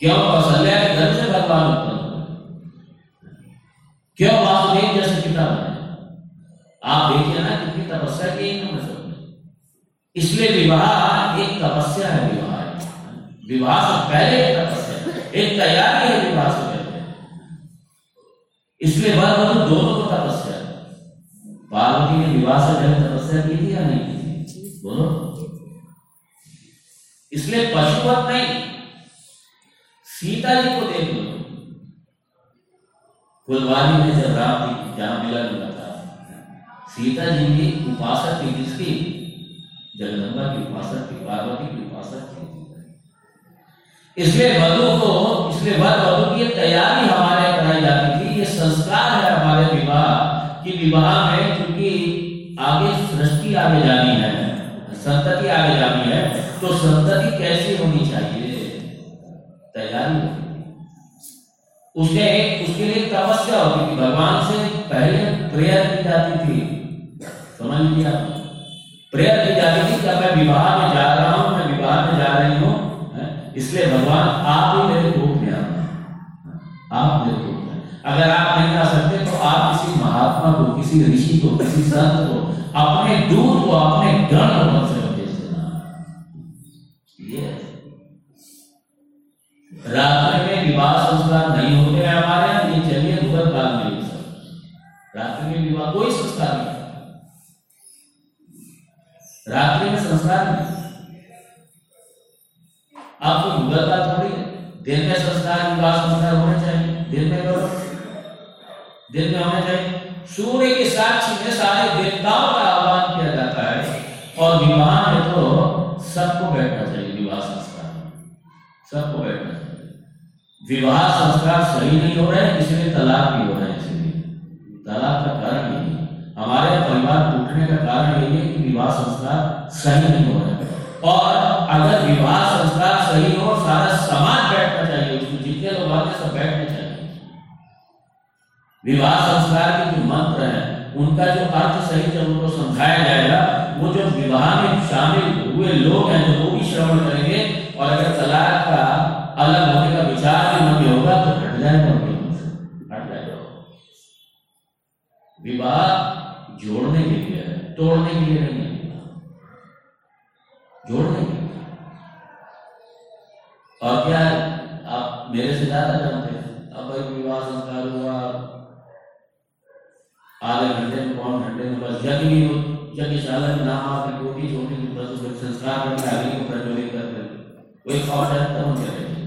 क्यों कौशल्या के गर्भ से भगवान उत्पन्न हुए? क्यों वासुदेव जैसे पिता बने आप देखिए ना कितनी तपस्या की है सबने इसलिए विवाह एक तपस्या है, विवाह विवाह से पहले एक तपस्या एक तैयारी है विवाह से पहले। इसलिए वर वधु दोनों को तपस्या पार्वती ने विवाह से पहले तपस्या की थी या नहीं की थी? बोलो। इसलिए पशुवत नहीं। सीता जी को देख लो। फुलवारी में जब राम जी जहाँ मिला मिला था सीता जी की उपासक थी किसकी? जगदम्बा की उपासक थी, पार्वती की उपासक थी। इसलिए वधु को, इसलिए वर वधु की तैयारी हमारे कराई जाती थी। ये संस्कार है हमारे विवाह की। विवाह में क्योंकि आगे सृष्टि आगे जानी है, संतति आगे जानी है तो संतति कैसी होनी चाहिए? तैयारी उसके उसके लिए तपस्या होती थी। भगवान से पहले प्रेयर की जाती थी। समझ आप प्रेयर की जाती थी कि मैं विवाह में जा रहा हूँ, मैं विवाह में जा रही हूँ इसलिए भगवान आप ही मेरे रूप में आप मेरे रूप में अगर आप नहीं आ सकते तो आप किसी महात्मा को, किसी ऋषि को, किसी संत को, अपने दूत को, अपने गण को रात्रि में विवाह संस्कार नहीं होते हैं हमारे यहाँ ये चलिए भूगत काल में रात्रि में विवाह कोई संस्कार नहीं रात्रि में संस्कार नहीं आपको भूगत काल थोड़ी है। दिन में संस्कार, विवाह संस्कार होने चाहिए। दिन में करो। दिन में होने चाहिए। सूर्य के साक्षी में सारे देवताओं का आह्वान किया जाता है। और विवाह में तो सबको बैठना चाहिए। विवाह संस्कार। सबको बैठना चाहिए विवाह संस्कार सही नहीं हो रहे, इसलिए तलाक भी हो रहे हैं इसलिए। तलाक का कारण यही है। हमारे परिवार टूटने का कारण यही है कि विवाह संस्कार सही नहीं हो रहे। और अगर विवाह संस्कार सही हो, सारा समाज बैठना चाहिए उसमें, जितने लोग आते सब बैठने चाहिए। विवाह संस्कार के जो मंत्र हैं उनका जो अर्थ सही जब उनको समझाया जाएगा, वो जो विवाह में शामिल हुए लोग हैं जो वो भी श्रवण करेंगे। और अगर तलाक का अलग होने का विचार भी में होगा तो हट जाएगा उनके मन से हट जाएगा विवाह जोड़ने के लिए है, तोड़ने के लिए नहीं है। जोड़ने के लिए। और क्या आप मेरे से ज़्यादा जानते हैं? अब विवाह संस्कार घंटे में बस यज्ञ भी हो यज्ञशाला में नाम आपकी कोटी छोटी की बस उसमें संस्कार करके आगे को प्रज्वलित कर देते वही खबर है, तब हम करेंगे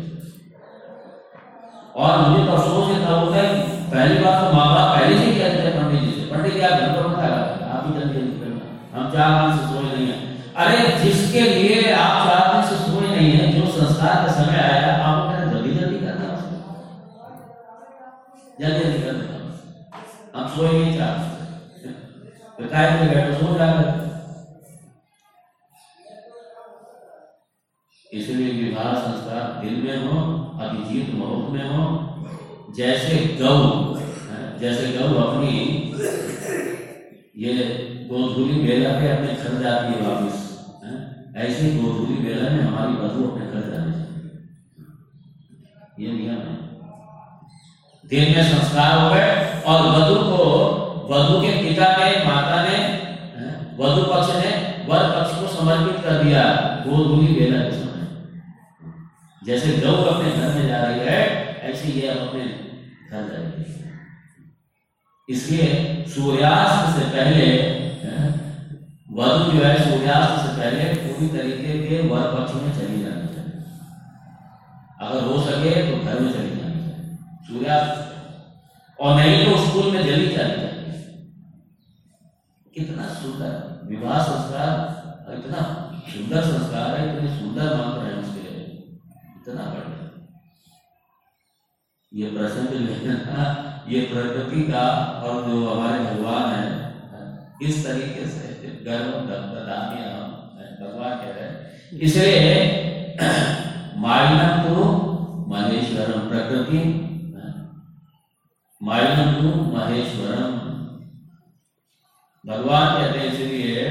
और मुझे तो अफसोस ये तब होता है, पहली बात तो माँ बाप पहले से ही कहते थे पंडित जी से पंडित जी आप घर पर मत आया आप ही जल्दी जल्दी करना। हम चार दिन से सोए नहीं है। अरे, जिसके लिए आप चार दिन से सोए नहीं है, जो संस्कार का समय आया आप जल्दी जल्दी करना। उसको जल्दी जल्दी करना। हम सोए नहीं काय में बैठो सो जाकर इसलिए विवाह संस्कार दिल में हो अभिजीत मुहूर्त में हो, जैसे गौ जैसे गौ अपनी, ये गोधूली बेला पे अपने घर जाती है वापिस ऐसे गोधूली बेला में हमारी वधु अपने घर जाने चाहिए ये नियम है। दिन में संस्कार हो गए और वधु को वधु के पिता ने, माता ने वधु पक्ष ने वर पक्ष को समर्पित कर दिया। गोधूली बेला के समय जैसे गौ अपने घर में जा रही है, ऐसे ये अब अपने घर जाएगी इसलिए सूर्यास्त से पहले वधु जो है, सूर्यास्त से पहले पूरी तरीके के वर पक्ष में चली जानी चाहिए। अगर हो सके तो घर में चली जानी चाहिए। सूर्यास्त। और नहीं तो स्कूल में जल्दी जाती कितना सुंदर विवाह संस्कार, इतना सुंदर संस्कार है, इतने सुंदर मंत्र है उसके। इतना बढ़िया। ये प्रसंग लेना ये प्रकृति का और जो हमारे भगवान है इस तरीके से गर्व दत्तदानी भगवान कह रहे हैं। इसलिए माइनम तो महेश्वरम प्रकृति माइनम तो महेश्वरम भगवान कहते हैं इसलिए,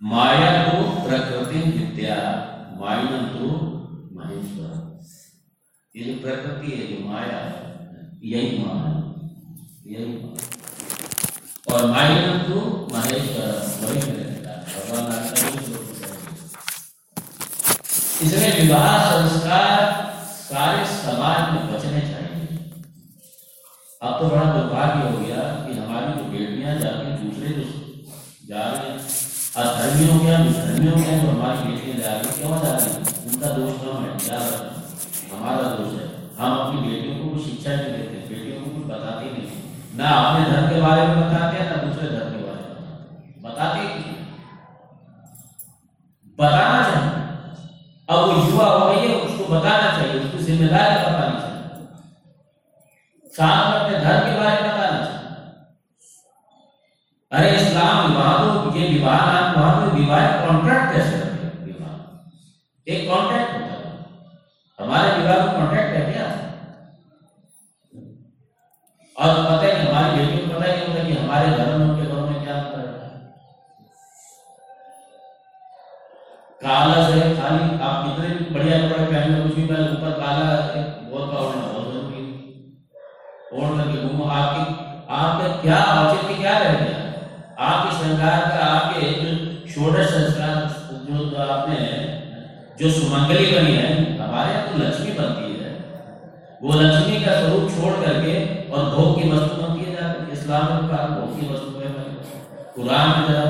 माया तो प्रकृति विद्या माइनम तो महेश्वरम ये जो प्रकृति है, जो माया यही माँ है, यही माँ और माइनम तो महेश्वर, वही भगवान इसलिए विवाह, संस्कार, सारे समाज में बचने चाहिए। अब तो बड़ा दुर्भाग्य हो गया कि हमारी जो बेटियाँ जाके दूसरे जो जा रहे हैं अधर्मियों के विधर्मियों के जो हमारी बेटियाँ जा रही क्यों जा रही उनका दोष कम है, क्या हमारा दोष है। हम अपनी बेटियों को कुछ शिक्षा नहीं देते, बेटियों को कुछ बताते नहीं। ना अपने धर्म के बारे में बताते हैं, ना दूसरे धर्म के बारे में। बताते बताना चाहिए। अब वो युवा हो गई है, उसको बताना चाहिए, उसकी ज़िम्मेदारी बतानी चाहिए जो बनी है हमारे यहाँ तो लक्ष्मी बनती है। वो लक्ष्मी का स्वरूप छोड़ करके और भोग की वस्तु बनती है, इस्लाम का भोग की वस्तु है। कुरान में जरा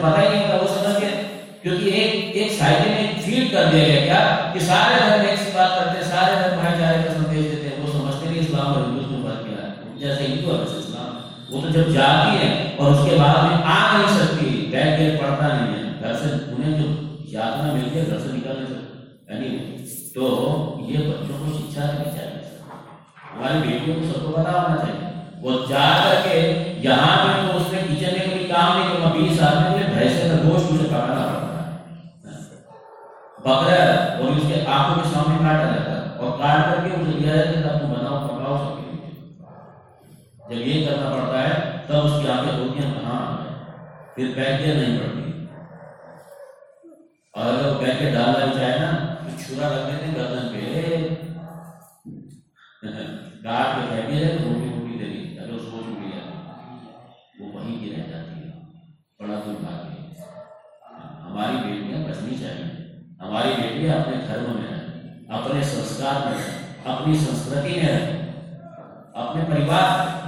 उन्हें पता ही नहीं होता वो समझ गए क्योंकि एक एक साइड में फील कर दिया गया क्या? कि सारे धर्म एक सी बात करते सारे धर्म भाईचारे का संदेश देते हैं। वो समझते नहीं इस्लाम और हिंदू में फ़र्क क्या? है जैसे हिंदू वैसे इस्लाम। वो तो जब जाती है और उसके बाद में आ नहीं सकती, बैठ के पढ़ता नहीं है। घर से उन्हें जो यातना मिलती है, घर से निकल नहीं सकती यानी तो ये बच्चों को शिक्षा देनी चाहिए। हमारी बेटियों को सबको पता होना चाहिए। वो जा उसे दिया जाता है तुम बनाओ, पकाओ सबके जब ये करना पड़ता है, तब उसकी आँखें होती हैं। कहाँ फिर पैकेट नहीं पड़ती। और अगर पैकेट डालना चाहे ना छुरा रख देते गर्दन पे। के तो दे दी। अगर उसको वो वहीं की रह जाती है। बड़ा दुर्भाग्य हमारी बेटियाँ बचनी चाहिए। हमारी बेटियाँ अपने धर्म में अपने संस्कार में रहें अपनी संस्कृति में अपने परिवार